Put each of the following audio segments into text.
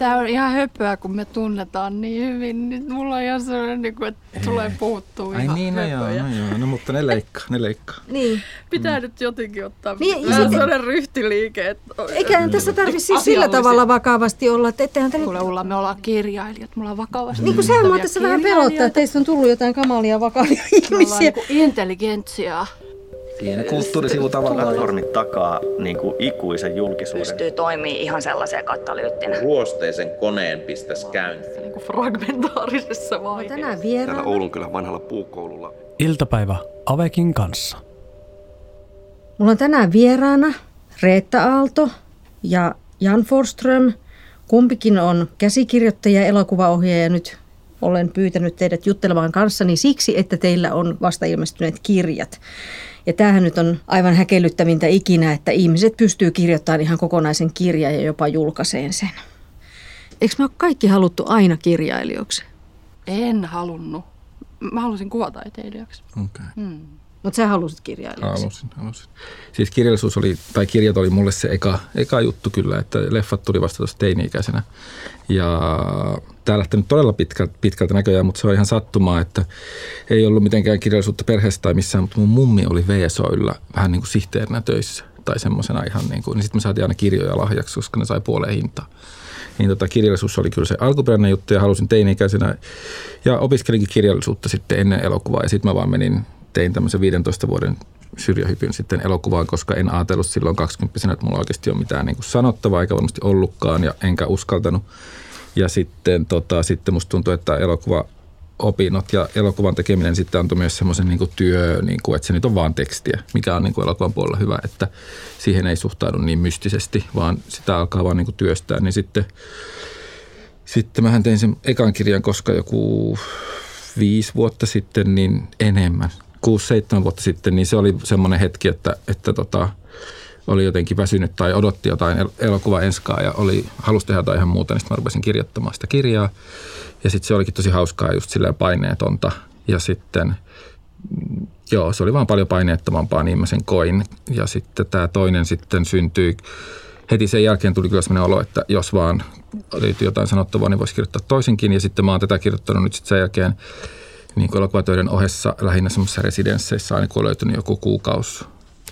Tämä on ihan höpöä, kun me tunnetaan niin hyvin. Nyt mulla on ihan sellainen, niin kuin, että tulee puuttuu Ai ihan niin, no joo, no joo. No mutta ne leikkaa, ne leikkaa. Niin. Pitää nyt jotenkin ottaa Niin, niin, vähän sitten- sellainen ryhtiliike. Että Eikä tässä tarvitse siis sillä olisi- tavalla vakavasti olla, että ettehän te nyt... Kuule Ulla, me ollaan kirjailijat, mulla on vakavasti Niin kuin sehän mua tässä vähän pelottaa, että teistä on tullut jotain kamalia vakavia Me ollaan ihmisiä. niinku intelligentsiaa. Siinä kulttuurisivu tavallaan. Platformit takaa niin kuin ikuisen julkisuuden. pystyy toimii ihan sellaiseen katalyyttinä. ruosteisen koneen pistäisi käyntiin. Niinku fragmentaarisessa vaiheessa. Tänään Täällä vieraana. Oulunkylän vanhalla puukoululla Iltapäivä Avekin kanssa. Mulla on tänään vieraana Reetta Aalto ja Jan Forström. Kumpikin on käsikirjoittaja ja elokuvaohjaaja. Nyt olen pyytänyt teidät juttelemaan kanssani siksi, että teillä on vasta ilmestyneet kirjat. Ja tämähän nyt on aivan häkellyttävintä ikinä, että ihmiset pystyy kirjoittamaan ihan kokonaisen kirjan ja jopa julkaiseen sen. Eikö me ole kaikki haluttu aina kirjailijoiksi? En halunnut. Mä halusin kuvataiteilijaksi. Okay. Hmm. Mutta sä halusit kirjailijaksi. Halusin, halusin. Siis kirjallisuus oli, tai kirjat oli mulle se eka, eka juttu kyllä, että leffat tuli vasta tuossa teini-ikäisenä. Ja tämä lähtenyt todella pitkältä, pitkältä näköjään, mutta se on ihan sattumaa, että ei ollut mitenkään kirjallisuutta perheessä tai missään, mutta mun mummi oli VSOilla vähän niin kuin sihteerinä töissä tai semmoisena ihan niin kuin, niin sitten me saatiin aina kirjoja lahjaksi, koska ne sai puoleen hintaa. Niin tota, kirjallisuus oli kyllä se alkuperäinen juttu ja halusin teini-ikäisenä ja opiskelinkin kirjallisuutta sitten ennen elokuvaa ja sitten mä vaan menin, tein tämmöisen 15 vuoden syrjähypyn sitten elokuvaan, koska en ajatellut silloin 20 että mulla oikeasti on mitään niin kuin sanottavaa, eikä varmasti ollutkaan ja enkä uskaltanut. Ja sitten, tota, sitten musta tuntui, että elokuva opinnot ja elokuvan tekeminen sitten antoi myös semmoisen niin kuin työ, niin kuin, että se nyt on vaan tekstiä, mikä on niin kuin elokuvan puolella hyvä, että siihen ei suhtaudu niin mystisesti, vaan sitä alkaa vaan niin kuin työstää. Niin sitten, sitten mähän tein sen ekan kirjan, koska joku viisi vuotta sitten, niin enemmän, kuusi, seitsemän vuotta sitten, niin se oli semmoinen hetki, että, että tota, oli jotenkin väsynyt tai odotti jotain el- elokuva enskaa ja oli, halusi tehdä jotain ihan muuta, niin sitten mä rupesin kirjoittamaan sitä kirjaa. Ja sitten se olikin tosi hauskaa just silleen paineetonta. Ja sitten, mm, joo, se oli vaan paljon paineettomampaa, niin mä sen koin. Ja sitten tämä toinen sitten syntyi, heti sen jälkeen tuli kyllä sellainen olo, että jos vaan löytyy jotain sanottavaa, niin voisi kirjoittaa toisinkin. Ja sitten mä oon tätä kirjoittanut nyt sitten sen jälkeen niin elokuvatöiden ohessa lähinnä semmoisissa residensseissä, aina kun on löytynyt joku kuukausi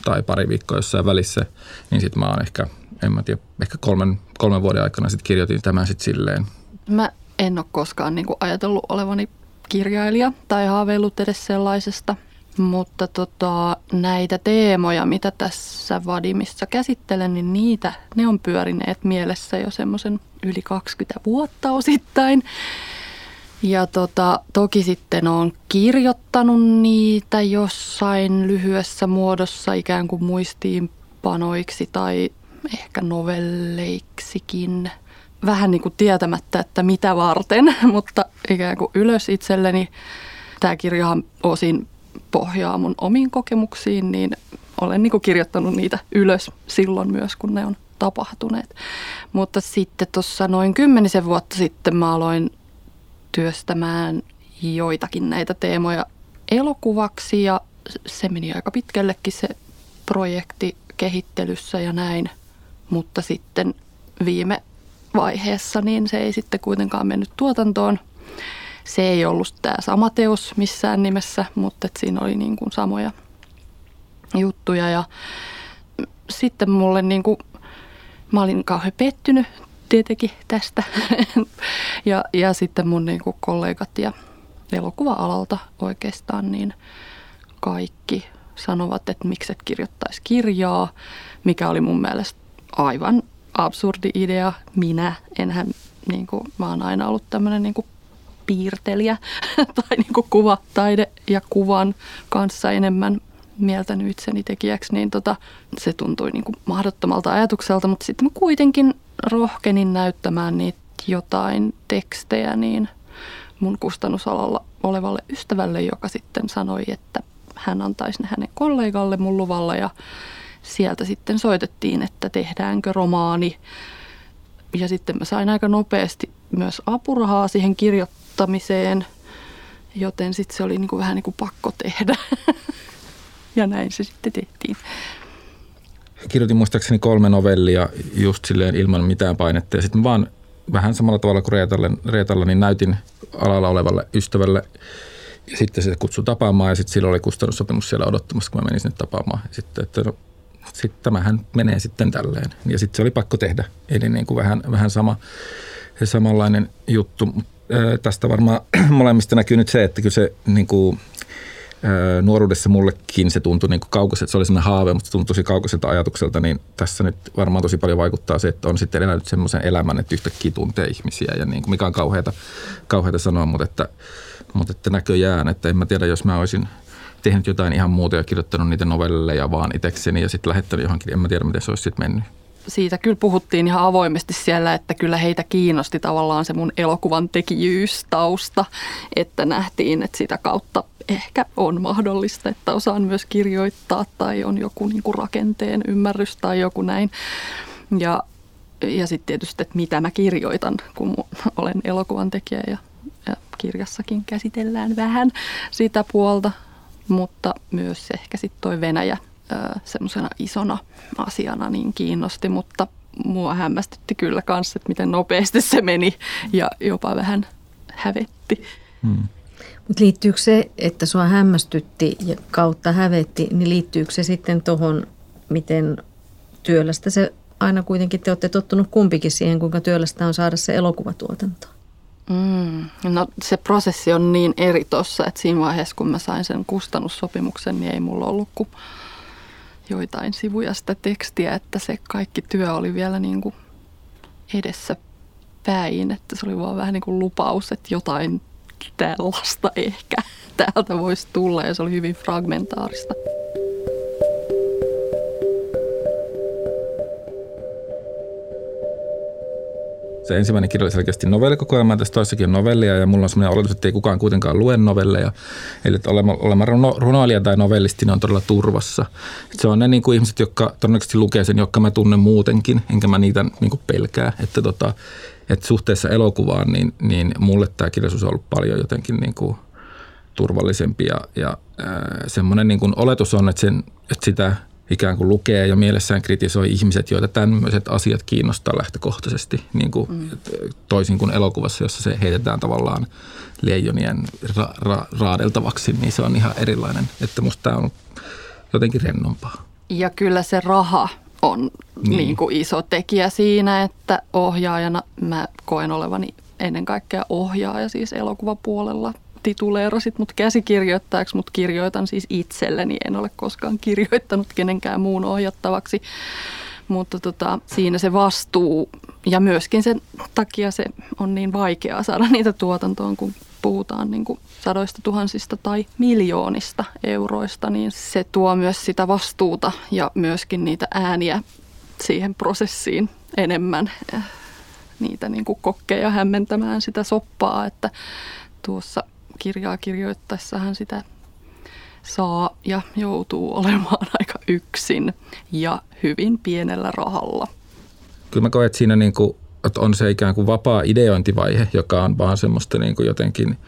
tai pari viikkoa jossain välissä, niin sitten mä oon ehkä, en mä tiedä, ehkä kolmen, kolmen vuoden aikana sitten kirjoitin tämän sitten silleen. Mä en ole koskaan niin kuin ajatellut olevani kirjailija tai haaveillut edes sellaisesta. Mutta tota, näitä teemoja, mitä tässä Vadimissa käsittelen, niin niitä, ne on pyörineet mielessä jo semmoisen yli 20 vuotta osittain. Ja tota, toki sitten olen kirjoittanut niitä jossain lyhyessä muodossa ikään kuin muistiinpanoiksi tai ehkä novelleiksikin. Vähän niin kuin tietämättä, että mitä varten, mutta ikään kuin ylös itselleni. Tämä kirjahan osin pohjaa mun omiin kokemuksiin, niin olen niin kuin kirjoittanut niitä ylös silloin myös, kun ne on tapahtuneet. Mutta sitten tuossa noin kymmenisen vuotta sitten mä aloin työstämään joitakin näitä teemoja elokuvaksi ja se meni aika pitkällekin se projekti kehittelyssä ja näin. Mutta sitten viime vaiheessa niin se ei sitten kuitenkaan mennyt tuotantoon. Se ei ollut tämä sama teos missään nimessä, mutta siinä oli niin kuin samoja juttuja ja sitten mulle niin kuin, mä olin kauhean pettynyt tietenkin tästä. ja, ja sitten mun niin kuin kollegat ja elokuva-alalta oikeastaan niin kaikki sanovat, että miksi et kirjoittaisi kirjaa, mikä oli mun mielestä aivan absurdi idea. Minä, enhän, niin kuin, mä oon aina ollut tämmöinen niin piirtelijä tai niin kuin kuvataide ja kuvan kanssa enemmän mieltänyt itseni tekijäksi, niin tota, se tuntui niin kuin mahdottomalta ajatukselta, mutta sitten mä kuitenkin rohkenin näyttämään niitä jotain tekstejä niin mun kustannusalalla olevalle ystävälle, joka sitten sanoi, että hän antaisi ne hänen kollegalle mun luvalla ja sieltä sitten soitettiin, että tehdäänkö romaani. Ja sitten mä sain aika nopeasti myös apurahaa siihen kirjoittamiseen, joten sitten se oli niin kuin vähän niin kuin pakko tehdä. ja näin se sitten tehtiin. Kirjoitin muistaakseni kolme novellia just silleen ilman mitään painetta ja sitten vaan vähän samalla tavalla kuin Reetalle, Reetalla, niin näytin alalla olevalle ystävälle ja sitten se kutsui tapaamaan ja sitten sillä oli kustannussopimus siellä odottamassa, kun mä menin sinne tapaamaan. Ja sitten, että no, sitten tämähän menee sitten tälleen. Ja sitten se oli pakko tehdä. Eli niin kuin vähän, vähän sama, samanlainen juttu. Tästä varmaan molemmista näkyy nyt se, että kyllä se niin kuin, nuoruudessa mullekin se tuntui niin kaukaiselta, se oli sellainen haave, mutta se tuntui tosi kaukaiselta ajatukselta, niin tässä nyt varmaan tosi paljon vaikuttaa se, että on sitten elänyt semmoisen elämän, että yhtäkkiä tuntee ihmisiä ja niin kuin, mikä on kauheata, kauheata sanoa, mutta että, mutta että näköjään, että en mä tiedä, jos mä olisin tehnyt jotain ihan muuta ja kirjoittanut niitä novelleja vaan itsekseni ja sitten lähettänyt johonkin, en mä tiedä, miten se olisi sitten mennyt siitä kyllä puhuttiin ihan avoimesti siellä, että kyllä heitä kiinnosti tavallaan se mun elokuvan tekijyystausta, että nähtiin, että sitä kautta ehkä on mahdollista, että osaan myös kirjoittaa tai on joku niin kuin rakenteen ymmärrys tai joku näin. Ja, ja sitten tietysti, että mitä mä kirjoitan, kun olen elokuvan tekijä ja, ja kirjassakin käsitellään vähän sitä puolta, mutta myös ehkä sitten toi Venäjä semmoisena isona asiana niin kiinnosti, mutta mua hämmästytti kyllä kanssa, että miten nopeasti se meni ja jopa vähän hävetti. Hmm. Mutta liittyykö se, että sua hämmästytti ja kautta hävetti, niin liittyykö se sitten tuohon, miten työlästä se aina kuitenkin te olette tottunut kumpikin siihen, kuinka työlästä on saada se elokuvatuotanto? Mm, no se prosessi on niin eri tuossa, että siinä vaiheessa kun mä sain sen kustannussopimuksen, niin ei mulla ollut kuin joitain sivuja sitä tekstiä, että se kaikki työ oli vielä niin kuin edessä päin, että se oli vaan vähän niin kuin lupaus, että jotain tällaista ehkä täältä voisi tulla ja se oli hyvin fragmentaarista. Se ensimmäinen kirja oli selkeästi novellikokoelma, tässä toissakin on novellia ja mulla on sellainen oletus, että ei kukaan kuitenkaan lue novelleja. Eli että olema, olema runoilija tai novellisti, ne on todella turvassa. Se on ne niin kuin ihmiset, jotka todennäköisesti lukee sen, jotka mä tunnen muutenkin, enkä mä niitä niin kuin pelkää. Että, tota, että suhteessa elokuvaan, niin, niin mulle tämä kirjallisuus on ollut paljon jotenkin niin kuin turvallisempi ja, ja semmoinen niin oletus on, että, sen, että sitä – ikään kuin lukee ja mielessään kritisoi ihmiset, joita tämmöiset asiat kiinnostaa lähtökohtaisesti, niin kuin mm. toisin kuin elokuvassa, jossa se heitetään tavallaan leijonien ra- ra- raadeltavaksi, niin se on ihan erilainen. Että musta tämä on jotenkin rennompaa. Ja kyllä se raha on niin. Niin kuin iso tekijä siinä, että ohjaajana mä koen olevani ennen kaikkea ohjaaja siis elokuvapuolella tituleerasit mut käsikirjoittajaksi, mutta kirjoitan siis itselleni. En ole koskaan kirjoittanut kenenkään muun ohjattavaksi. Mutta tota, siinä se vastuu ja myöskin sen takia se on niin vaikeaa saada niitä tuotantoon, kun puhutaan niin kuin sadoista tuhansista tai miljoonista euroista, niin se tuo myös sitä vastuuta ja myöskin niitä ääniä siihen prosessiin enemmän niitä niin kuin kokkeja hämmentämään sitä soppaa, että tuossa kirjaa kirjoittaessahan sitä saa ja joutuu olemaan aika yksin ja hyvin pienellä rahalla. Kyllä mä koen, että siinä niin kuin, että on se ikään kuin vapaa ideointivaihe, joka on vaan semmoista niin kuin jotenkin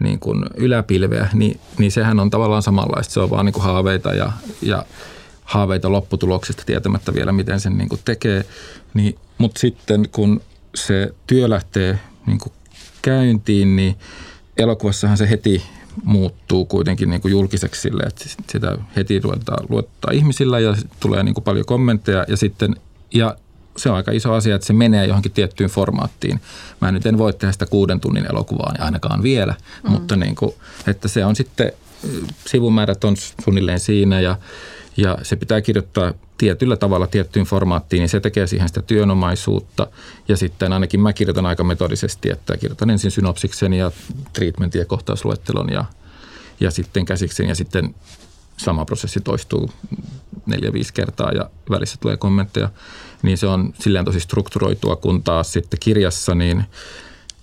niin kuin yläpilveä, niin, niin sehän on tavallaan samanlaista. Se on vaan niin kuin haaveita ja, ja haaveita lopputuloksesta tietämättä vielä, miten sen niin kuin tekee. Niin, mutta sitten kun se työ lähtee niin kuin käyntiin, niin – elokuvassahan se heti muuttuu kuitenkin niin kuin julkiseksi sille, että sitä heti ruvetaan luottaa ihmisillä ja tulee niin kuin paljon kommentteja ja sitten ja se on aika iso asia, että se menee johonkin tiettyyn formaattiin. Mä nyt en voi tehdä sitä kuuden tunnin elokuvaa niin ainakaan vielä, mm. mutta niin kuin, että se on sitten, sivumäärät on suunnilleen siinä ja, ja se pitää kirjoittaa tietyllä tavalla tiettyyn formaattiin, niin se tekee siihen sitä työnomaisuutta. Ja sitten ainakin mä kirjoitan aika metodisesti, että kirjoitan ensin synopsiksen ja treatmentin ja kohtausluettelon ja, ja sitten käsiksen ja sitten sama prosessi toistuu neljä-viisi kertaa ja välissä tulee kommentteja. Niin se on silleen tosi strukturoitua, kun taas sitten kirjassa niin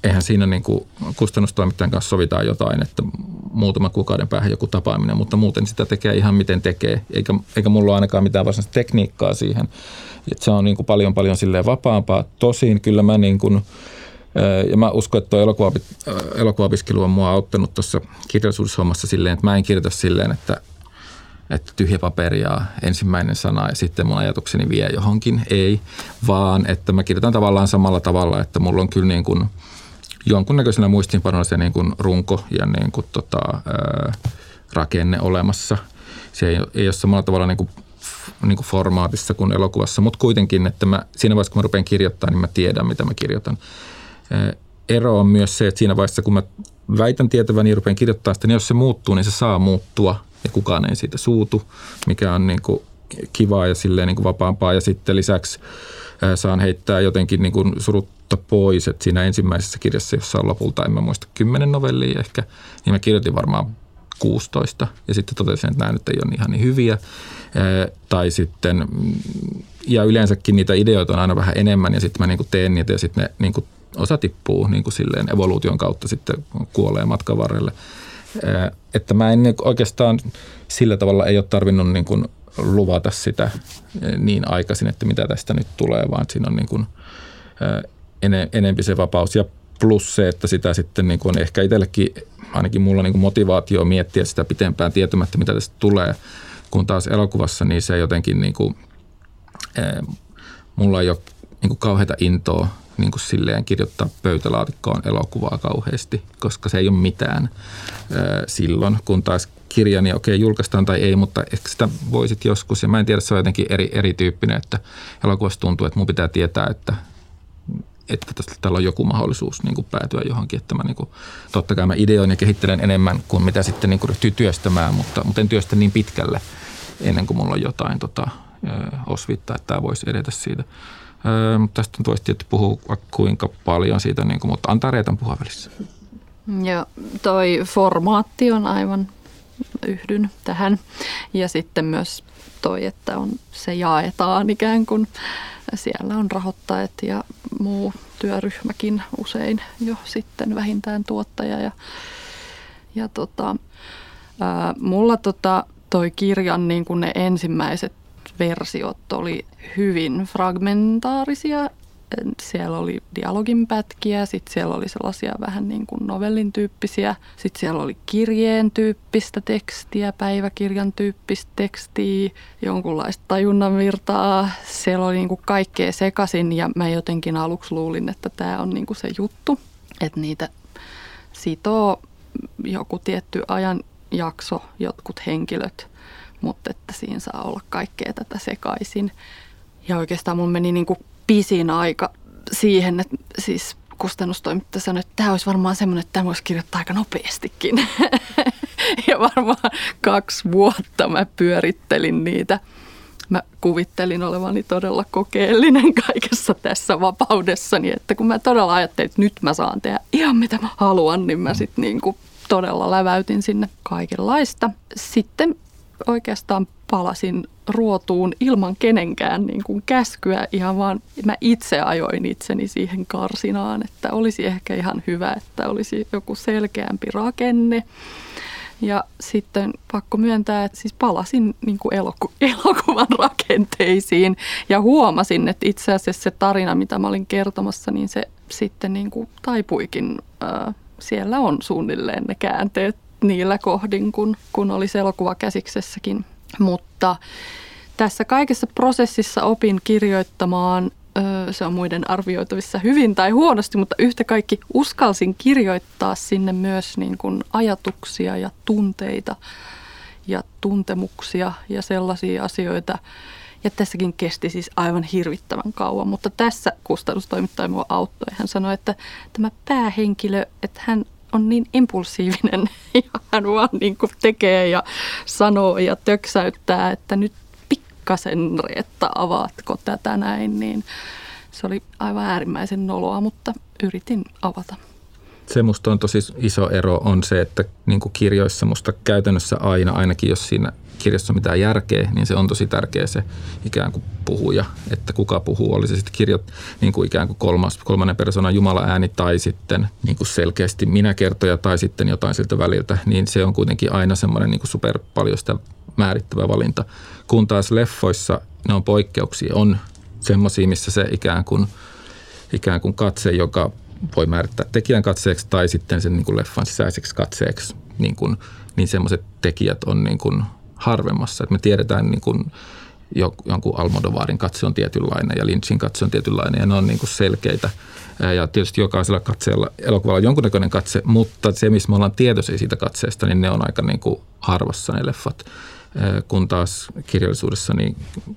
eihän siinä niin kuin kustannustoimittajan kanssa sovitaan jotain, että muutama kuukauden päähän joku tapaaminen, mutta muuten sitä tekee ihan miten tekee, eikä, eikä mulla ole ainakaan mitään varsinaista tekniikkaa siihen. Et se on niin kuin paljon paljon silleen vapaampaa. Tosin kyllä mä niin kuin, ja mä uskon, että tuo elokuvaopiskelu on mua auttanut tuossa kirjallisuushommassa silleen, että mä en kirjoita silleen, että että tyhjä paperi ja ensimmäinen sana ja sitten mun ajatukseni vie johonkin. Ei, vaan että mä kirjoitan tavallaan samalla tavalla, että mulla on kyllä niin kuin jonkunnäköisenä muistinpanolla se niin kuin runko ja niin kuin tota, ää, rakenne olemassa. Se ei, ei ole samalla tavalla niin kuin, niin kuin formaatissa kuin elokuvassa, mutta kuitenkin, että mä, siinä vaiheessa kun mä rupean kirjoittamaan, niin mä tiedän, mitä mä kirjoitan. Ää, ero on myös se, että siinä vaiheessa kun mä väitän tietäväni ja rupean kirjoittamaan sitä, niin jos se muuttuu, niin se saa muuttua ja kukaan ei siitä suutu, mikä on niin kuin kivaa ja silleen niin kuin vapaampaa. Ja sitten lisäksi saan heittää jotenkin niin kuin surutta pois, että siinä ensimmäisessä kirjassa, jossa on lopulta, en mä muista, kymmenen novellia ehkä, niin mä kirjoitin varmaan 16 ja sitten totesin, että nämä nyt ei ole ihan niin hyviä. Tai sitten, ja yleensäkin niitä ideoita on aina vähän enemmän ja sitten mä niin kuin teen niitä ja sitten ne niin kuin osa tippuu niin kuin silleen evoluution kautta sitten kuolee matkan varrelle. Että mä en niinku oikeastaan sillä tavalla ei ole tarvinnut niin kuin luvata sitä niin aikaisin, että mitä tästä nyt tulee, vaan siinä on niin enempi se vapaus. Ja plus se, että sitä sitten niin kuin on ehkä itsellekin, ainakin mulla niin kuin motivaatio miettiä sitä pitempään tietämättä, mitä tästä tulee, kun taas elokuvassa niin se jotenkin niin kuin, mulla ei ole niin kuin kauheita intoa niin kuin silleen kirjoittaa pöytälaatikkoon elokuvaa kauheasti, koska se ei ole mitään ö, silloin, kun taas kirja, niin okei, julkaistaan tai ei, mutta ehkä sitä voisit joskus. Ja mä en tiedä, se on jotenkin eri, erityyppinen, että elokuvassa tuntuu, että mun pitää tietää, että että tästä, täällä on joku mahdollisuus niin kuin päätyä johonkin. Että mä, niin kuin, totta kai mä ideoin ja kehittelen enemmän kuin mitä sitten niin kuin ryhtyy työstämään, mutta, mutta en työstä niin pitkälle ennen kuin mulla on jotain tota, osvittaa, että tämä voisi edetä siitä. Öö, tästä voisi tietysti puhua kuinka paljon siitä, niin kuin, mutta antaa Reetan puhua välissä. Ja toi formaatti on aivan yhdyn tähän. Ja sitten myös toi, että on, se jaetaan ikään kuin. Siellä on rahoittajat ja muu työryhmäkin usein jo sitten vähintään tuottaja. Ja, ja tota, ää, mulla tota, toi kirjan niin kuin ne ensimmäiset versiot oli hyvin fragmentaarisia. Siellä oli dialogin pätkiä, sitten siellä oli sellaisia vähän niin kuin novellin tyyppisiä, sitten siellä oli kirjeen tyyppistä tekstiä, päiväkirjan tyyppistä tekstiä, jonkunlaista tajunnan virtaa. Siellä oli niin kuin kaikkea sekaisin ja mä jotenkin aluksi luulin, että tämä on niin kuin se juttu, että niitä sitoo joku tietty ajanjakso, jotkut henkilöt – mutta että siinä saa olla kaikkea tätä sekaisin. Ja oikeastaan mun meni niin kuin pisin aika siihen, että siis kustannustoimittaja sanoi, että tämä olisi varmaan semmoinen, että tämä voisi kirjoittaa aika nopeastikin. ja varmaan kaksi vuotta mä pyörittelin niitä. Mä kuvittelin olevani todella kokeellinen kaikessa tässä vapaudessani, että kun mä todella ajattelin, että nyt mä saan tehdä ihan mitä mä haluan, niin mä sitten niin todella läväytin sinne kaikenlaista. Sitten oikeastaan palasin ruotuun ilman kenenkään niin kuin käskyä, ihan vaan mä itse ajoin itseni siihen karsinaan, että olisi ehkä ihan hyvä, että olisi joku selkeämpi rakenne. Ja sitten pakko myöntää, että siis palasin niin kuin eloku- elokuvan rakenteisiin ja huomasin, että itse asiassa se tarina, mitä mä olin kertomassa, niin se sitten niin kuin taipuikin. Ää, siellä on suunnilleen ne käänteet niillä kohdin, kun, kun oli elokuva käsiksessäkin. Mutta tässä kaikessa prosessissa opin kirjoittamaan, se on muiden arvioitavissa hyvin tai huonosti, mutta yhtä kaikki uskalsin kirjoittaa sinne myös niin kuin ajatuksia ja tunteita ja tuntemuksia ja sellaisia asioita. Ja tässäkin kesti siis aivan hirvittävän kauan, mutta tässä kustannustoimittaja mua auttoi. Hän sanoi, että tämä päähenkilö, että hän on niin impulsiivinen ja hän vaan niin kuin tekee ja sanoo ja töksäyttää, että nyt pikkasen Reetta avaatko tätä näin, niin se oli aivan äärimmäisen noloa, mutta yritin avata. Se musta on tosi iso ero on se, että niin kuin kirjoissa musta käytännössä aina, ainakin jos siinä kirjassa on mitään järkeä, niin se on tosi tärkeä se ikään kuin puhuja, että kuka puhuu, oli se sitten kirjo niin kuin ikään kuin kolmas, kolmannen persoonan Jumala ääni tai sitten niin kuin selkeästi minä kertoja tai sitten jotain siltä väliltä, niin se on kuitenkin aina semmoinen niin kuin super paljon sitä määrittävä valinta. Kun taas leffoissa ne on poikkeuksia, on semmoisia, missä se ikään kuin, ikään kuin katse, joka voi määrittää tekijän katseeksi tai sitten sen niin kuin leffan sisäiseksi katseeksi, niin, kuin, niin semmoiset tekijät on niin kuin harvemmassa. Että me tiedetään niin kuin jonkun Almodovarin katse on tietynlainen ja Lynchin katse on tietynlainen ja ne on niin kuin selkeitä. Ja tietysti jokaisella katseella elokuvalla on jonkunnäköinen katse, mutta se, missä me ollaan tietoisia siitä katseesta, niin ne on aika niin kuin harvassa ne leffat. Kun taas kirjallisuudessa, niin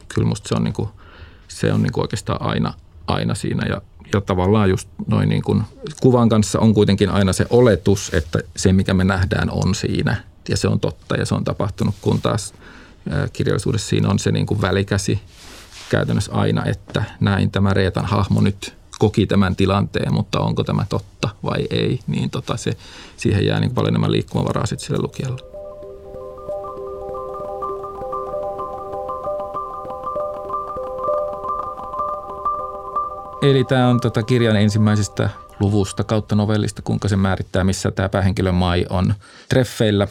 kyllä musta se on, niin kuin, se on niin kuin oikeastaan aina, aina siinä. Ja, ja tavallaan just noin niin kuin, kuvan kanssa on kuitenkin aina se oletus, että se mikä me nähdään on siinä ja se on totta ja se on tapahtunut, kun taas kirjallisuudessa siinä on se niin kuin välikäsi käytännössä aina, että näin tämä Reetan hahmo nyt koki tämän tilanteen, mutta onko tämä totta vai ei, niin tota se, siihen jää niin paljon enemmän liikkumavaraa sitten sille lukijalle. Eli tämä on tota kirjan ensimmäisestä luvusta kautta novellista, kuinka se määrittää, missä tämä päähenkilö Mai on treffeillä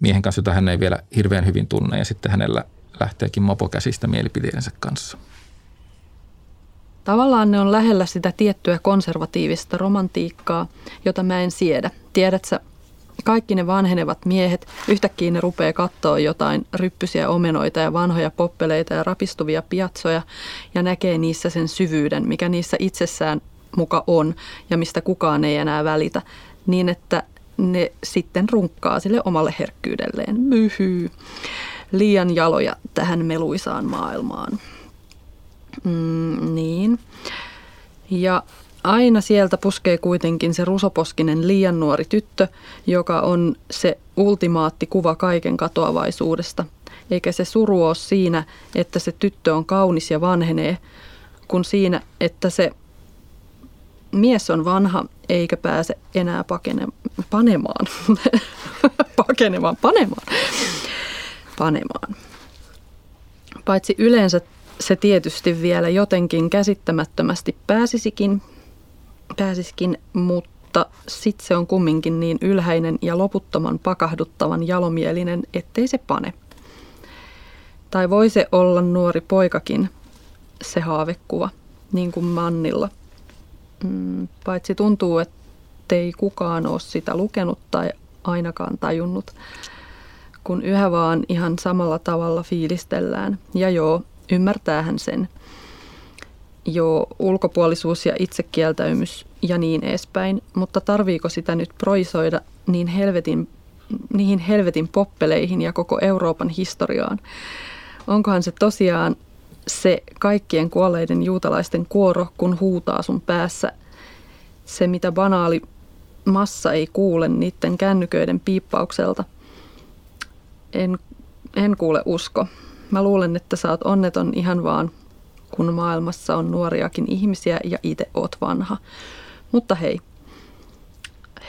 miehen kanssa, jota hän ei vielä hirveän hyvin tunne ja sitten hänellä lähteekin mopo käsistä mielipiteensä kanssa. Tavallaan ne on lähellä sitä tiettyä konservatiivista romantiikkaa, jota mä en siedä. Tiedätkö, kaikki ne vanhenevat miehet, yhtäkkiä ne rupeaa katsoa jotain ryppysiä omenoita ja vanhoja poppeleita ja rapistuvia piatsoja ja näkee niissä sen syvyyden, mikä niissä itsessään muka on ja mistä kukaan ei enää välitä, niin että ne sitten runkkaa sille omalle herkkyydelleen. Myhyy. Liian jaloja tähän meluisaan maailmaan. Mm, niin. Ja aina sieltä puskee kuitenkin se rusoposkinen liian nuori tyttö, joka on se ultimaatti kuva kaiken katoavaisuudesta. Eikä se suru ole siinä, että se tyttö on kaunis ja vanhenee, kun siinä, että se mies on vanha eikä pääse enää pakene, panemaan. Pakenemaan, panemaan. Panemaan. Paitsi yleensä se tietysti vielä jotenkin käsittämättömästi pääsisikin, pääsisikin mutta sitten se on kumminkin niin ylhäinen ja loputtoman pakahduttavan jalomielinen, ettei se pane. Tai voi se olla nuori poikakin, se haavekuva, niin kuin Mannilla – mm, paitsi tuntuu, että ei kukaan ole sitä lukenut tai ainakaan tajunnut, kun yhä vaan ihan samalla tavalla fiilistellään. Ja joo, ymmärtäähän sen. Joo, ulkopuolisuus ja itsekieltäymys ja niin edespäin, mutta tarviiko sitä nyt proisoida niin helvetin, niihin helvetin poppeleihin ja koko Euroopan historiaan? Onkohan se tosiaan se kaikkien kuolleiden juutalaisten kuoro, kun huutaa sun päässä se, mitä banaali massa ei kuule niiden kännyköiden piippaukselta. En, en kuule usko. Mä luulen, että sä oot onneton ihan vaan, kun maailmassa on nuoriakin ihmisiä ja itse oot vanha. Mutta hei,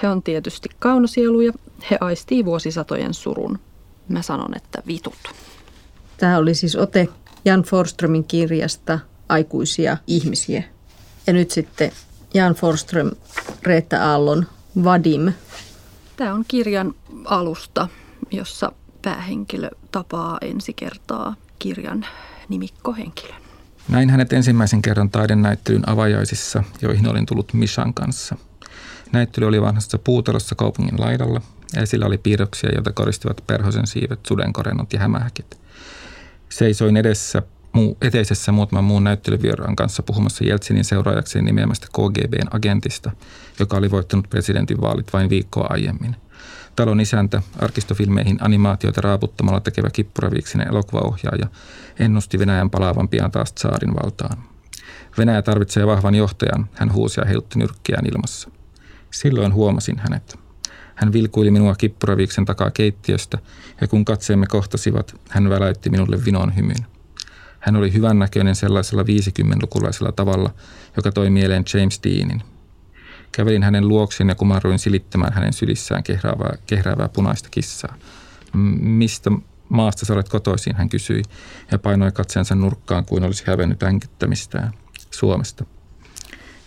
he on tietysti kaunosieluja, he aistii vuosisatojen surun. Mä sanon, että vitut. Tämä oli siis ote Jan Forströmin kirjasta Aikuisia ihmisiä. Ja nyt sitten Jan Forström, Reetta Aallon Vadim. Tämä on kirjan alusta, jossa päähenkilö tapaa ensi kertaa kirjan nimikkohenkilön. Näin hänet ensimmäisen kerran taidennäyttelyn avajaisissa, joihin olin tullut Mishan kanssa. Näyttely oli vanhassa puutalossa kaupungin laidalla ja sillä oli piirroksia, joita koristivat perhosen siivet, sudenkorennot ja hämähäkit. Seisoin edessä muu, eteisessä muutaman muun näyttelyvieraan kanssa puhumassa Jeltsinin seuraajakseen nimeämästä KGBn agentista, joka oli voittanut presidentin vaalit vain viikkoa aiemmin. Talon isäntä, arkistofilmeihin animaatioita raaputtamalla tekevä kippuraviiksinen elokuvaohjaaja, ennusti Venäjän palaavan pian taas tsaarin valtaan. Venäjä tarvitsee vahvan johtajan, hän huusi ja heilutti nyrkkiään ilmassa. Silloin huomasin hänet. Hän vilkuili minua kippuraviiksen takaa keittiöstä, ja kun katseemme kohtasivat, hän väläytti minulle vinon hymyn. Hän oli hyvännäköinen sellaisella 50-lukulaisella tavalla, joka toi mieleen James Deanin. Kävelin hänen luokseen ja kumarruin silittämään hänen sylissään kehräävää, kehräävää punaista kissaa. Mistä maasta sä olet kotoisin, hän kysyi ja painoi katseensa nurkkaan kuin olisi hävennyt änkyttämistään. Suomesta.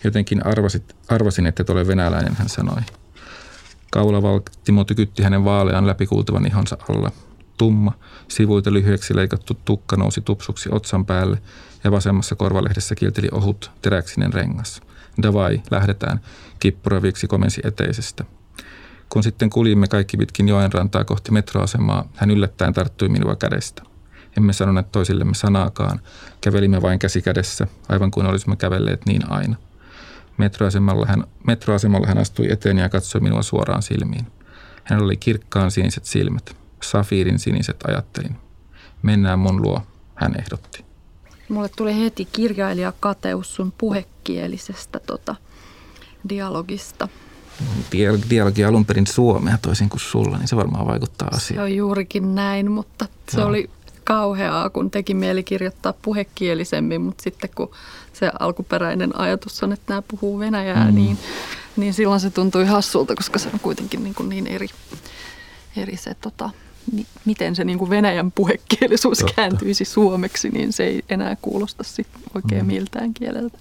Jotenkin arvasit, arvasin, että et ole venäläinen, hän sanoi. Kaulavaltimo tykytti hänen vaalean läpikultavan ihonsa alla. Tumma, sivuilta lyhyeksi leikattu tukka nousi tupsuksi otsan päälle ja vasemmassa korvalehdessä kielteli ohut teräksinen rengas. Davai, lähdetään, kippuraviksi komensi eteisestä. Kun sitten kuljimme kaikki pitkin joen rantaa kohti metroasemaa, hän yllättäen tarttui minua kädestä. Emme sanoneet toisillemme sanaakaan. Kävelimme vain käsi kädessä, aivan kuin olisimme kävelleet niin aina. Metroasemalla hän, metroasemalla hän astui eteen ja katsoi minua suoraan silmiin. Hänellä oli kirkkaan siniset silmät. Safiirin siniset ajattelin. Mennään mun luo, hän ehdotti. Mulle tuli heti kirjailija kateus sun puhekielisestä tota, dialogista. Dialogi alun perin suomea toisin kuin sulla, niin se varmaan vaikuttaa Se asiaan. on juurikin näin, mutta se Joo. oli kauheaa, kun teki mieli kirjoittaa puhekielisemmin, mutta sitten kun se alkuperäinen ajatus on, että nämä puhuu venäjää, mm. niin, niin silloin se tuntui hassulta, koska se on kuitenkin niin, kuin niin eri, eri se, tota, mi, miten se niin kuin venäjän puhekielisuus Totta. kääntyisi suomeksi, niin se ei enää kuulosta sit oikein mm. miltään kieleltä.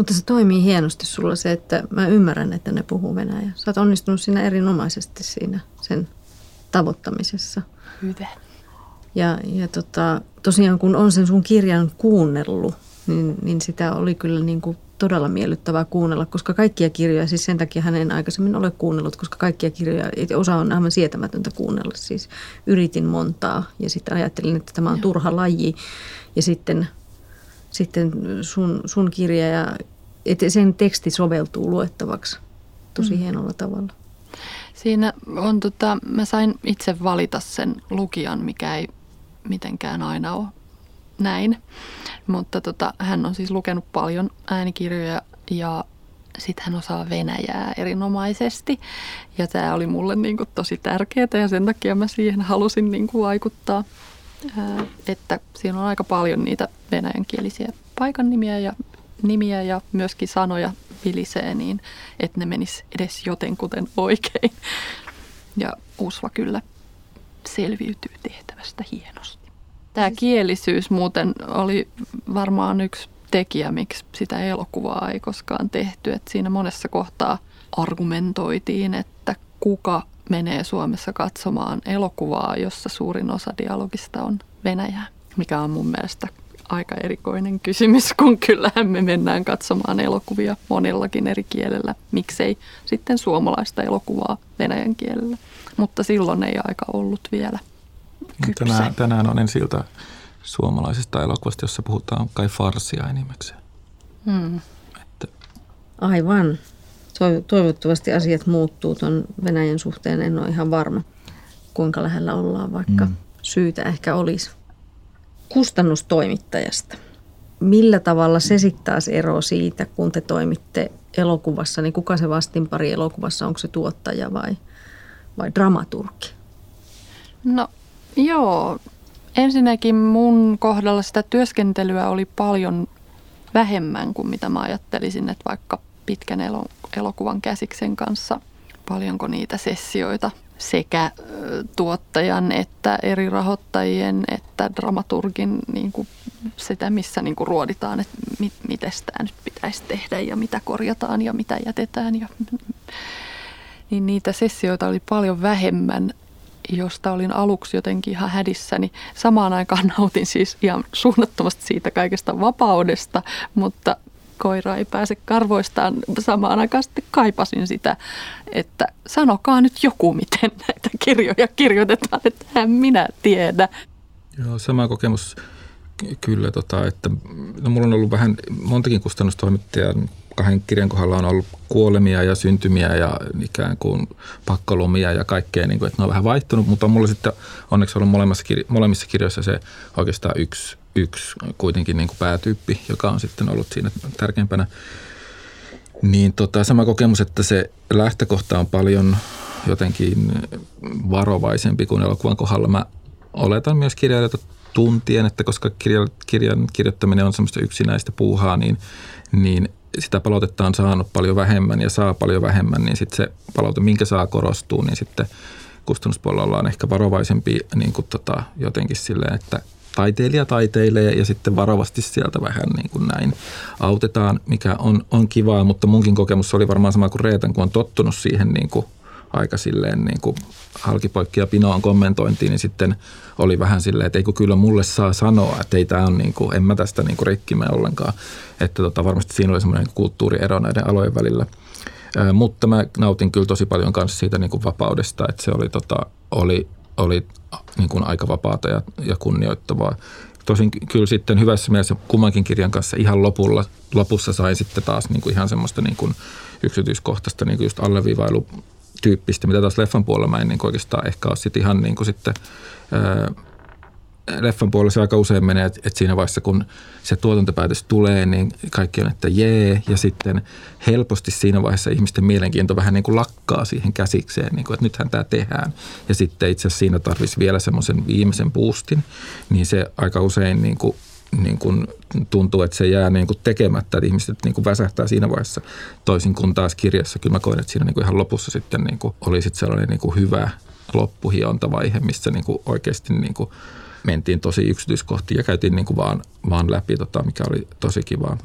Mutta se toimii hienosti sulla se, että mä ymmärrän, että ne puhuu venäjää. Sä oot onnistunut siinä erinomaisesti siinä sen tavoittamisessa. Hyvä. Ja, ja tota, tosiaan kun on sen sun kirjan kuunnellut, niin, niin sitä oli kyllä niin kuin todella miellyttävää kuunnella, koska kaikkia kirjoja, siis sen takia hän en aikaisemmin ole kuunnellut, koska kaikkia kirjoja, osa on aivan sietämätöntä kuunnella. Siis yritin montaa ja sitten ajattelin, että tämä on turha laji ja sitten, sitten sun, sun kirja ja että sen teksti soveltuu luettavaksi tosi mm. hienolla tavalla. Siinä on, tota, mä sain itse valita sen lukijan, mikä ei mitenkään aina ole näin. Mutta tota, hän on siis lukenut paljon äänikirjoja ja sitten hän osaa venäjää erinomaisesti. Ja tämä oli mulle niinku tosi tärkeää ja sen takia mä siihen halusin niinku vaikuttaa. Että siinä on aika paljon niitä venäjänkielisiä paikan nimiä ja, nimiä ja myöskin sanoja vilisee niin, että ne menis edes jotenkuten oikein. Ja Usva kyllä selviytyy tehtävästä hienosti. Tämä kielisyys muuten oli varmaan yksi tekijä, miksi sitä elokuvaa ei koskaan tehty. Et siinä monessa kohtaa argumentoitiin, että kuka menee Suomessa katsomaan elokuvaa, jossa suurin osa dialogista on Venäjää, mikä on mun mielestä aika erikoinen kysymys, kun kyllähän me mennään katsomaan elokuvia monellakin eri kielellä. Miksei sitten suomalaista elokuvaa venäjän kielellä. Mutta silloin ei aika ollut vielä kypsä. Tänään, tänään on ensiltä suomalaisesta elokuvasta, jossa puhutaan kai farsia enimmäkseen. Hmm. Että Aivan. Toiv- Toivottavasti asiat muuttuu tuon Venäjän suhteen. En ole ihan varma, kuinka lähellä ollaan, vaikka mm. syytä ehkä olisi. Kustannustoimittajasta. Millä tavalla se sitten taas ero siitä, kun te toimitte elokuvassa, niin kuka se vastinpari elokuvassa, onko se tuottaja vai, vai dramaturgi? No joo, ensinnäkin mun kohdalla sitä työskentelyä oli paljon vähemmän kuin mitä mä ajattelisin, että vaikka pitkän elo- elokuvan käsiksen kanssa, paljonko niitä sessioita sekä tuottajan että eri rahoittajien että dramaturgin niin kuin sitä, missä niin kuin ruoditaan, että mit, miten tämä nyt pitäisi tehdä ja mitä korjataan ja mitä jätetään. Ja, niin niitä sessioita oli paljon vähemmän, josta olin aluksi jotenkin ihan hädissäni. Samaan aikaan nautin siis ihan suunnattomasti siitä kaikesta vapaudesta, mutta koira ei pääse karvoistaan. Samaan aikaan sitten kaipasin sitä, että sanokaa nyt joku, miten näitä kirjoja kirjoitetaan, että en minä tiedä. Joo, sama kokemus ky- kyllä, tota, että no, mulla on ollut vähän montakin kustannustoimittajaa. Kahden kirjan kohdalla on ollut kuolemia ja syntymiä ja ikään kuin pakkolomia ja kaikkea, niin kuin, että ne on vähän vaihtunut, mutta on mulla sitten onneksi ollut molemmissa, molemmissa kirjoissa se oikeastaan yksi, yksi kuitenkin niin kuin päätyyppi, joka on sitten ollut siinä tärkeimpänä. Niin tota, sama kokemus, että se lähtökohta on paljon jotenkin varovaisempi kuin elokuvan kohdalla. Mä oletan myös kirjailijoita tuntien, että koska kirja, kirjan kirjoittaminen on semmoista yksinäistä puuhaa, niin, niin sitä palautetta on saanut paljon vähemmän ja saa paljon vähemmän, niin sitten se palaute, minkä saa korostuu, niin sitten kustannuspuolella ollaan ehkä varovaisempi niin kuin tota, jotenkin silleen, että taiteilija taiteilee ja sitten varovasti sieltä vähän niin kuin näin autetaan, mikä on, on kivaa, mutta munkin kokemus oli varmaan sama kuin Reetan, kun on tottunut siihen niin kuin aika silleen niin kuin halkipoikki ja pinoon kommentointiin, niin sitten oli vähän silleen, että ei kun kyllä mulle saa sanoa, että ei tämä on niin kuin, en mä tästä niin kuin rikki mene ollenkaan. Että tota, varmasti siinä oli semmoinen kulttuuriero näiden alojen välillä. Ö, mutta mä nautin kyllä tosi paljon kanssa siitä niin kuin vapaudesta, että se oli, tota, oli, oli niin kuin aika vapaata ja, ja kunnioittavaa. Tosin kyllä sitten hyvässä mielessä kummankin kirjan kanssa ihan lopulla, lopussa sain sitten taas niin kuin ihan semmoista niin kuin yksityiskohtaista niin kuin just alleviivailu tyyppistä, mitä taas leffan puolella mä en niin oikeastaan ehkä ole sit ihan niin kuin sitten ää, leffan puolella se aika usein menee, että, että siinä vaiheessa kun se tuotantopäätös tulee, niin kaikki on, että jee, ja sitten helposti siinä vaiheessa ihmisten mielenkiinto vähän niin kuin lakkaa siihen käsikseen, niin kuin, että nythän tämä tehdään. Ja sitten itse asiassa siinä tarvitsisi vielä semmoisen viimeisen boostin, niin se aika usein niin kuin niin kuin tuntuu, että se jää niin kuin tekemättä, että ihmiset niin kuin väsähtää siinä vaiheessa toisin kuin taas kirjassa. Kyllä mä koen, että siinä niin kuin ihan lopussa sitten niin kuin oli sitten sellainen niin kuin hyvä loppuhiontavaihe, missä niin kuin oikeasti niin kuin mentiin tosi yksityiskohtiin ja käytiin niin kuin vaan, vaan läpi, tota, mikä oli tosi kivaa.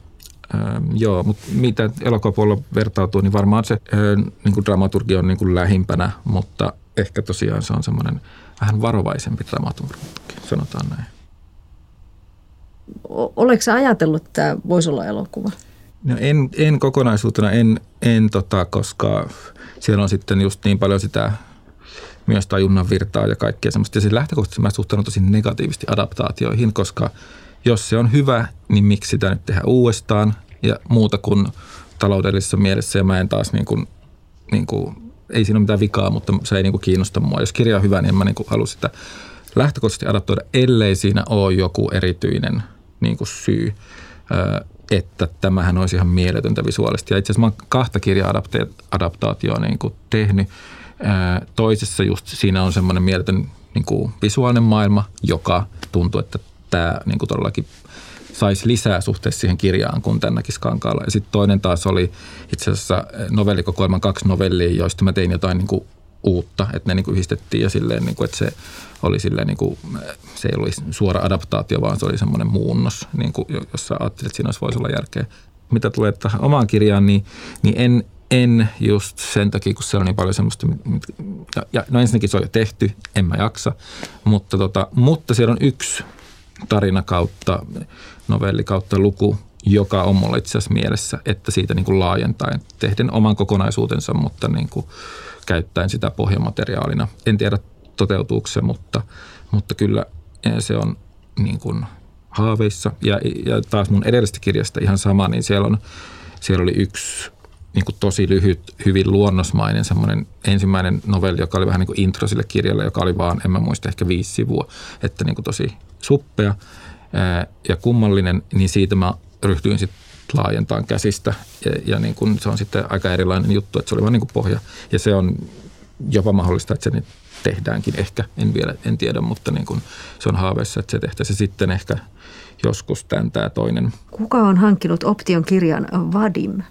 Ähm, joo, mutta mitä elokuvapuolella vertautuu, niin varmaan se äh, niin kuin dramaturgia on niin kuin lähimpänä, mutta ehkä tosiaan se on semmoinen vähän varovaisempi dramaturgi, sanotaan näin. Oletko ajatellut, että tämä voisi olla elokuva? No en, en kokonaisuutena, en, en tota, koska siellä on sitten just niin paljon sitä myös tajunnan virtaa ja kaikkea semmoista. Ja siis lähtökohtaisesti mä suhtaudun tosi negatiivisesti adaptaatioihin, koska jos se on hyvä, niin miksi sitä nyt tehdä uudestaan ja muuta kuin taloudellisessa mielessä. Ja mä en taas niin kuin, niin kuin, ei siinä ole mitään vikaa, mutta se ei niin kuin kiinnosta mua. Jos kirja on hyvä, niin en mä niin kuin halua sitä lähtökohtaisesti adaptoida, ellei siinä ole joku erityinen niin kuin syy, että tämähän olisi ihan mieletöntä visuaalisesti. Ja itse asiassa mä oon kahta kirja-adaptaatioa niin kuin tehnyt. Toisessa just siinä on semmoinen mieletön niin kuin visuaalinen maailma, joka tuntuu, että tämä niin kuin todellakin saisi lisää suhteessa siihen kirjaan kuin tänäkin kankaalla. Ja sitten toinen taas oli itse asiassa novellikokoelman kaksi novellia, joista mä tein jotain niin kuin uutta, että ne niin kuin yhdistettiin ja silleen, niin kuin, että se oli silleen, niin kuin, se ei olisi suora adaptaatio, vaan se oli semmoinen muunnos, niin kuin, jossa ajattelin, että siinä olisi voisi olla järkeä. Mitä tulee omaan kirjaan, niin, niin en, en just sen takia, kun siellä on niin paljon semmoista, ja, ja no ensinnäkin se on jo tehty, en mä jaksa, mutta, tota, mutta siellä on yksi tarina kautta, novelli kautta luku, joka on mulla itse asiassa mielessä, että siitä niin kuin laajentaen, tehden oman kokonaisuutensa, mutta niin kuin käyttäen sitä pohjamateriaalina. En tiedä toteutuuko se, mutta, mutta kyllä se on niin kuin haaveissa. Ja, ja taas mun edellisestä kirjasta ihan sama, niin siellä, on, siellä oli yksi niin kuin tosi lyhyt, hyvin luonnosmainen semmoinen ensimmäinen novelli, joka oli vähän niin kuin intro sille kirjalle, joka oli vaan, en mä muista, ehkä viisi sivua, että niin kuin tosi suppea ja kummallinen, niin siitä mä ryhtyin sitten laajentaan käsistä ja, ja niin kuin se on sitten aika erilainen juttu, että se oli vaan niin kuin pohja ja se on jopa mahdollista, että se nyt tehdäänkin ehkä, en vielä, en tiedä, mutta niin kuin se on haaveissa, että se tehtäisiin sitten ehkä joskus tämän tämä toinen. Kuka on hankkinut option kirjan Vadim?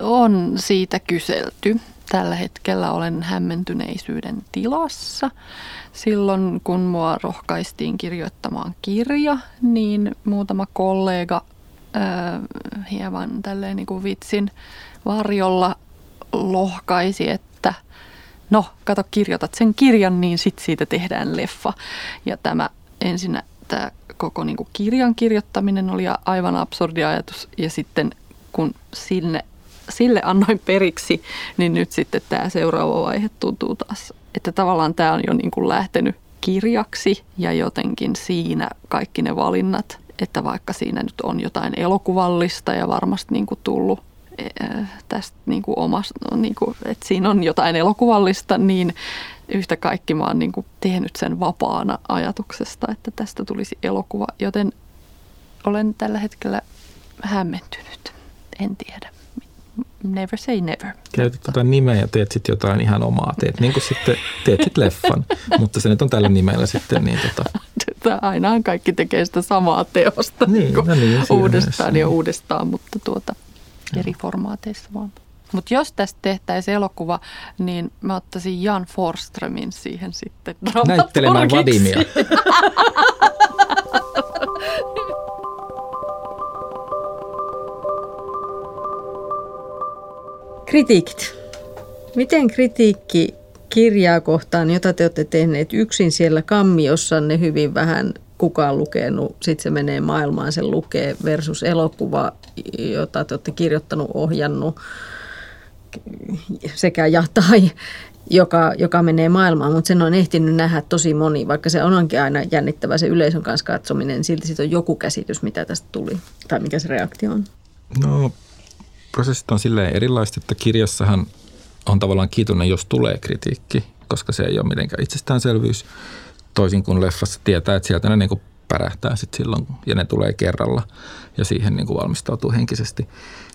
On siitä kyselty. Tällä hetkellä olen hämmentyneisyyden tilassa. Silloin kun mua rohkaistiin kirjoittamaan kirja, niin muutama kollega äh, hieman tälleen niin kuin vitsin varjolla lohkaisi, että no, kato, kirjoitat sen kirjan, niin sit siitä tehdään leffa. Ja tämä ensinnä tämä koko niin kuin kirjan kirjoittaminen oli aivan absurdi ajatus. Ja sitten kun sinne, sille annoin periksi, niin nyt sitten tämä seuraava vaihe tuntuu taas, että tavallaan tämä on jo niin kuin lähtenyt kirjaksi ja jotenkin siinä kaikki ne valinnat, että vaikka siinä nyt on jotain elokuvallista ja varmasti niin kuin tullut tästä niin kuin omasta, niin kuin, että siinä on jotain elokuvallista, niin yhtä kaikki mä oon niin kuin tehnyt sen vapaana ajatuksesta, että tästä tulisi elokuva, joten olen tällä hetkellä hämmentynyt. En tiedä. Never say never. Käytät tuota nimeä ja teet sitten jotain ihan omaa. Teet niin kuin sitten, teet sitten leffan, mutta se nyt on tällä nimellä sitten. Niin tota. Ainahan kaikki tekee sitä samaa teosta niin, niin no niin, uudestaan ja uudestaan, mutta tuota, eri formaateissa vaan. Mutta jos tästä tehtäisiin elokuva, niin mä ottaisin Jan Forströmin siihen sitten Näyttelemään Vadimia. Kritiikit. Miten kritiikki kirjaa kohtaan, jota te olette tehneet yksin siellä kammiossanne hyvin vähän kukaan lukenut, sitten se menee maailmaan, sen lukee versus elokuva, jota te olette kirjoittanut, ohjannut, sekä ja tai, joka, joka menee maailmaan, mutta sen on ehtinyt nähdä tosi moni, vaikka se onkin aina jännittävä se yleisön kanssa katsominen, silti siitä on joku käsitys, mitä tästä tuli, tai mikä se reaktio on. No, prosessit on silleen erilaista, että kirjassahan on tavallaan kiitollinen, jos tulee kritiikki, koska se ei ole mitenkään itsestäänselvyys. Toisin kuin leffassa tietää, että sieltä ne niin kuin pärähtää sit silloin ja ne tulee kerralla ja siihen niin kuin valmistautuu henkisesti.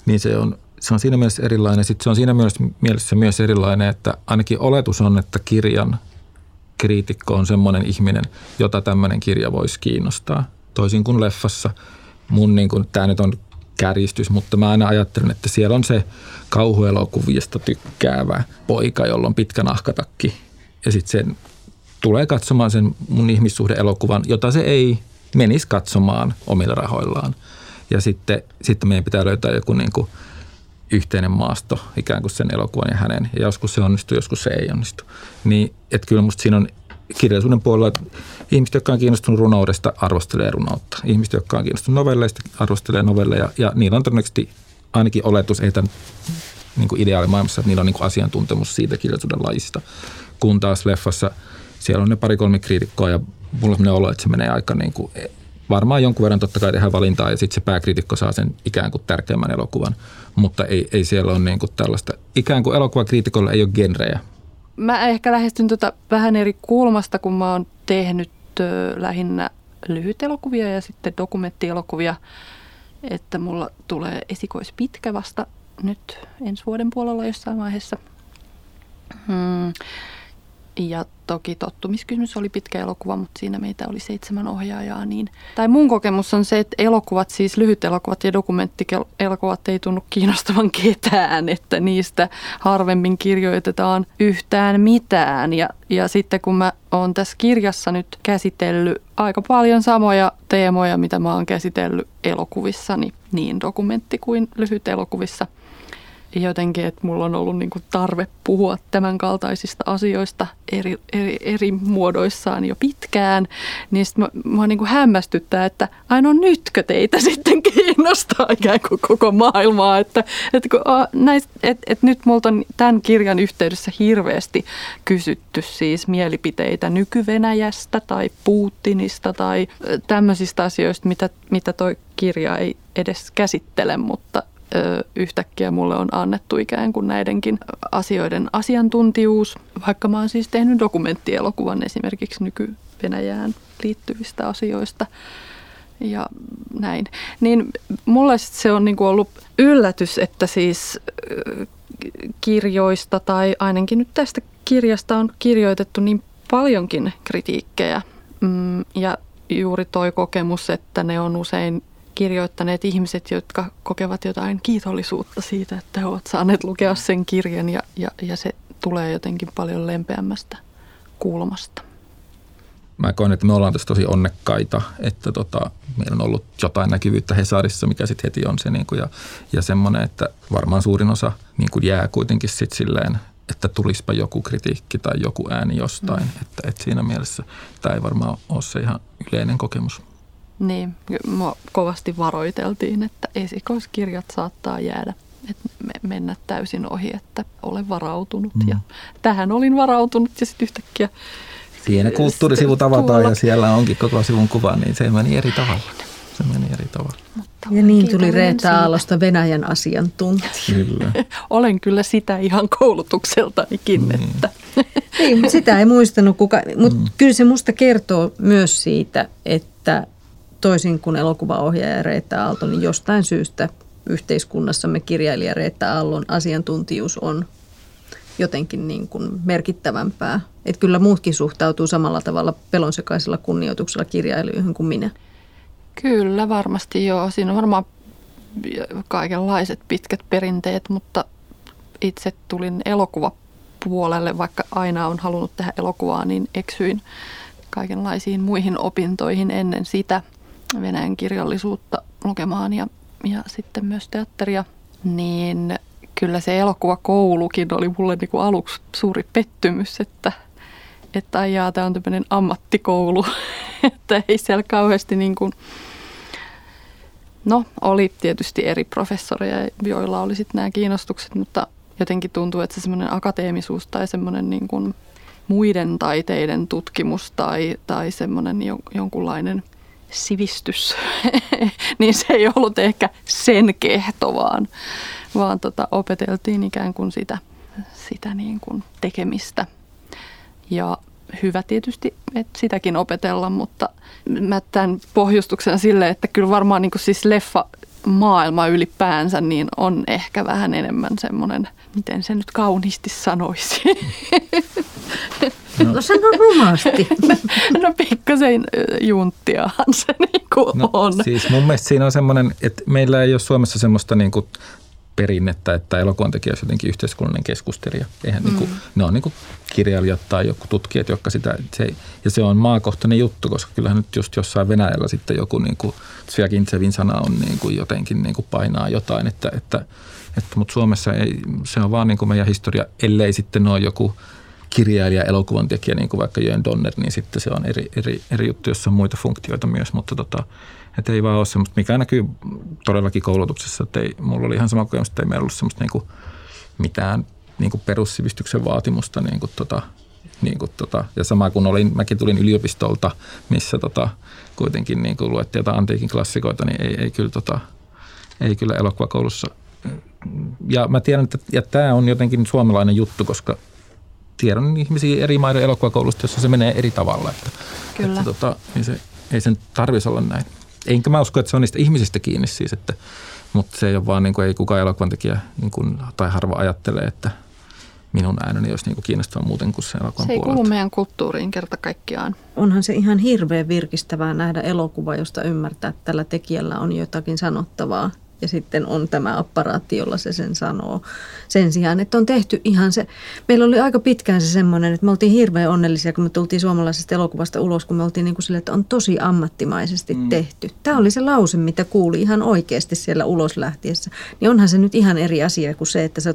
Niin se on, se on siinä mielessä erilainen. Sitten se on siinä mielessä myös erilainen, että ainakin oletus on, että kirjan kriitikko on semmoinen ihminen, jota tämmöinen kirja voisi kiinnostaa. Toisin kuin leffassa. Mun niin kuin, tämä nyt on kärjistys, mutta mä aina ajattelen, että siellä on se kauhuelokuvista tykkäävä poika, jolla on pitkä nahkatakki. Ja sitten sen tulee katsomaan sen mun ihmissuhdeelokuvan, jota se ei menisi katsomaan omilla rahoillaan. Ja sitten, sitten meidän pitää löytää joku niin kuin yhteinen maasto ikään kuin sen elokuvan ja hänen. Ja joskus se onnistuu, joskus se ei onnistu. Niin, että kyllä musta siinä on kirjallisuuden puolella, ihmiset, jotka on kiinnostunut runoudesta, arvostelee runoutta. Ihmiset, jotka on kiinnostunut novelleista, arvostelee novelleja. Ja niillä on todennäköisesti ainakin oletus, ei tämän niin kuin ideaalimaailmassa, että niillä on niin kuin asiantuntemus siitä kirjallisuuden lajista. Kun taas leffassa siellä on ne pari-kolme kriitikkoa ja mulla on olo, että se menee aika niin kuin, varmaan jonkun verran totta kai tehdään valintaa ja sitten se pääkriitikko saa sen ikään kuin tärkeimmän elokuvan. Mutta ei, ei siellä ole niin kuin tällaista, ikään kuin elokuvakriitikolla ei ole genrejä, Mä ehkä lähestyn tota vähän eri kulmasta, kun mä oon tehnyt ö, lähinnä lyhytelokuvia ja sitten dokumenttielokuvia, että mulla tulee esikoispitkä vasta nyt ensi vuoden puolella jossain vaiheessa. Hmm. Ja toki tottumiskysymys oli pitkä elokuva, mutta siinä meitä oli seitsemän ohjaajaa. Niin. Tai mun kokemus on se, että elokuvat, siis lyhyt elokuvat ja dokumenttielokuvat ei tunnu kiinnostavan ketään, että niistä harvemmin kirjoitetaan yhtään mitään. Ja, ja sitten kun mä oon tässä kirjassa nyt käsitellyt aika paljon samoja teemoja, mitä mä oon käsitellyt elokuvissani, niin dokumentti kuin lyhyt elokuvissa – jotenkin, että mulla on ollut niin kuin tarve puhua tämän kaltaisista asioista eri, eri, eri muodoissaan jo pitkään, niin sitten mä, mä niin kuin hämmästyttää, että aina nytkö teitä sitten kiinnostaa ikään kuin koko maailmaa, että, että, kun, näistä, että, että nyt multa on tämän kirjan yhteydessä hirveästi kysytty siis mielipiteitä nyky-Venäjästä tai Putinista tai tämmöisistä asioista, mitä, mitä toi kirja ei edes käsittele, mutta yhtäkkiä mulle on annettu ikään kuin näidenkin asioiden asiantuntijuus, vaikka mä oon siis tehnyt dokumenttielokuvan esimerkiksi nyky-Venäjään liittyvistä asioista ja näin. Niin mulle se on niin kuin ollut yllätys, että siis kirjoista tai ainakin nyt tästä kirjasta on kirjoitettu niin paljonkin kritiikkejä. Mm, ja juuri toi kokemus, että ne on usein kirjoittaneet ihmiset, jotka kokevat jotain kiitollisuutta siitä, että he ovat saaneet lukea sen kirjan ja, ja, ja se tulee jotenkin paljon lempeämmästä kulmasta. Mä koen, että me ollaan tässä tosi onnekkaita, että tota, meillä on ollut jotain näkyvyyttä Hesarissa, mikä sitten heti on se niin kuin, ja, ja semmoinen, että varmaan suurin osa niin kuin jää kuitenkin sitten silleen, että tulispa joku kritiikki tai joku ääni jostain. Mm. Että, että siinä mielessä tämä ei varmaan ole se ihan yleinen kokemus. Niin, mua kovasti varoiteltiin, että esikoiskirjat saattaa jäädä että mennä täysin ohi, että olen varautunut. Mm. Ja tähän olin varautunut ja sitten yhtäkkiä... Siinä kulttuurisivut avataan ja siellä onkin koko sivun kuva, niin se meni eri tavalla. Se meni eri tavalla. Mutta ja niin tuli Reetta Aallosta Venäjän asiantuntija. Kyllä. Olen kyllä sitä ihan koulutukseltanikin. Mm. Että. Ei, mutta sitä ei muistanut kuka. Mutta mm. kyllä se musta kertoo myös siitä, että toisin kuin elokuvaohjaaja Reetta Aalto, niin jostain syystä yhteiskunnassamme kirjailija Reetta Aallon asiantuntijuus on jotenkin niin kuin merkittävämpää. Että kyllä muutkin suhtautuu samalla tavalla pelonsekaisella kunnioituksella kirjailijoihin kuin minä. Kyllä, varmasti joo. Siinä on varmaan kaikenlaiset pitkät perinteet, mutta itse tulin elokuvapuolelle, vaikka aina on halunnut tehdä elokuvaa, niin eksyin kaikenlaisiin muihin opintoihin ennen sitä – Venäjän kirjallisuutta lukemaan ja, ja sitten myös teatteria, niin kyllä se elokuvakoulukin oli mulle niin kuin aluksi suuri pettymys, että, että ajaa, tämä on tämmöinen ammattikoulu, että ei siellä kauheasti niin kuin, no oli tietysti eri professoreja, joilla oli sitten nämä kiinnostukset, mutta jotenkin tuntuu, että se semmoinen akateemisuus tai semmoinen niin kuin muiden taiteiden tutkimus tai, tai semmoinen jonkunlainen sivistys, niin se ei ollut ehkä sen kehto, vaan, vaan tota, opeteltiin ikään kuin sitä, sitä niin kuin tekemistä. Ja hyvä tietysti, että sitäkin opetella, mutta mä tämän pohjustuksen sille, että kyllä varmaan niin kuin siis leffa maailma ylipäänsä niin on ehkä vähän enemmän semmoinen, miten se nyt kauniisti sanoisi. No, no sano rumasti. no pikkasen junttiahan se niin kuin no, on. Siis mun mielestä siinä on semmoinen, että meillä ei ole Suomessa semmoista niin kuin perinnettä, että elokuvan tekijä olisi jotenkin yhteiskunnallinen keskustelija. Eihän niinku- mm. niin kuin, ne on niin kuin kirjailijat tai joku tutkijat, jotka sitä, se, ja se on maakohtainen juttu, koska kyllähän nyt just jossain Venäjällä sitten joku niin kuin Sviakintsevin sana on niin kuin jotenkin niin kuin painaa jotain, että, että, että mutta Suomessa ei, se on vaan niin kuin meidän historia, ellei sitten ole joku kirjailija, elokuvan tekijä, niin kuin vaikka Jön Donner, niin sitten se on eri, eri, eri juttu, jossa on muita funktioita myös, mutta tota, että ei vaan ole semmoista, mikä näkyy todellakin koulutuksessa, että ei, mulla oli ihan sama kokemus, että ei meillä ollut semmoista niin kuin mitään niin kuin perussivistyksen vaatimusta. Niin kuin tota, niin kuin tota, ja sama kun olin, mäkin tulin yliopistolta, missä tota, kuitenkin niin kuin luettiin jotain antiikin klassikoita, niin ei, ei, kyllä, tota, ei kyllä elokuvakoulussa. Ja mä tiedän, että ja tämä on jotenkin suomalainen juttu, koska tiedän ihmisiä eri maiden elokuvakoulusta, jossa se menee eri tavalla. Että, Kyllä. Että, tota, niin se, ei sen tarvitsisi olla näin. Enkä mä usko, että se on niistä ihmisistä kiinni siis, että, mutta se ei ole vaan, niin kuin, ei kukaan elokuvan tekijä niin kuin, tai harva ajattelee, että minun ääneni olisi niin kuin kiinnostava muuten kuin se elokuvan Se ei puolelta. kuulu meidän kulttuuriin kerta kaikkiaan. Onhan se ihan hirveän virkistävää nähdä elokuva, josta ymmärtää, että tällä tekijällä on jotakin sanottavaa ja sitten on tämä apparaatti, jolla se sen sanoo. Sen sijaan, että on tehty ihan se, meillä oli aika pitkään se semmoinen, että me oltiin hirveän onnellisia, kun me tultiin suomalaisesta elokuvasta ulos, kun me oltiin niin kuin sille, että on tosi ammattimaisesti mm. tehty. Tämä oli se lause, mitä kuuli ihan oikeasti siellä ulos lähtiessä. Niin onhan se nyt ihan eri asia kuin se, että sä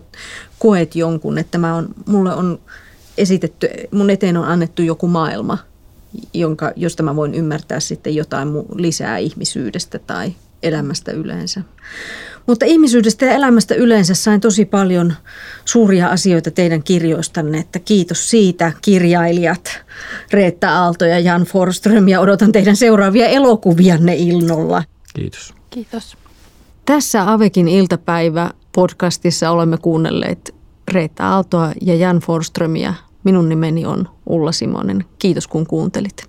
koet jonkun, että mä on, mulle on esitetty, mun eteen on annettu joku maailma, jonka, josta mä voin ymmärtää sitten jotain lisää ihmisyydestä tai elämästä yleensä. Mutta ihmisyydestä ja elämästä yleensä sain tosi paljon suuria asioita teidän kirjoistanne, että kiitos siitä kirjailijat Reetta Aalto ja Jan Forström ja odotan teidän seuraavia elokuvianne ilnolla. Kiitos. Kiitos. Tässä Avekin iltapäivä podcastissa olemme kuunnelleet Reetta Aaltoa ja Jan Forströmiä. Minun nimeni on Ulla Simonen. Kiitos kun kuuntelit.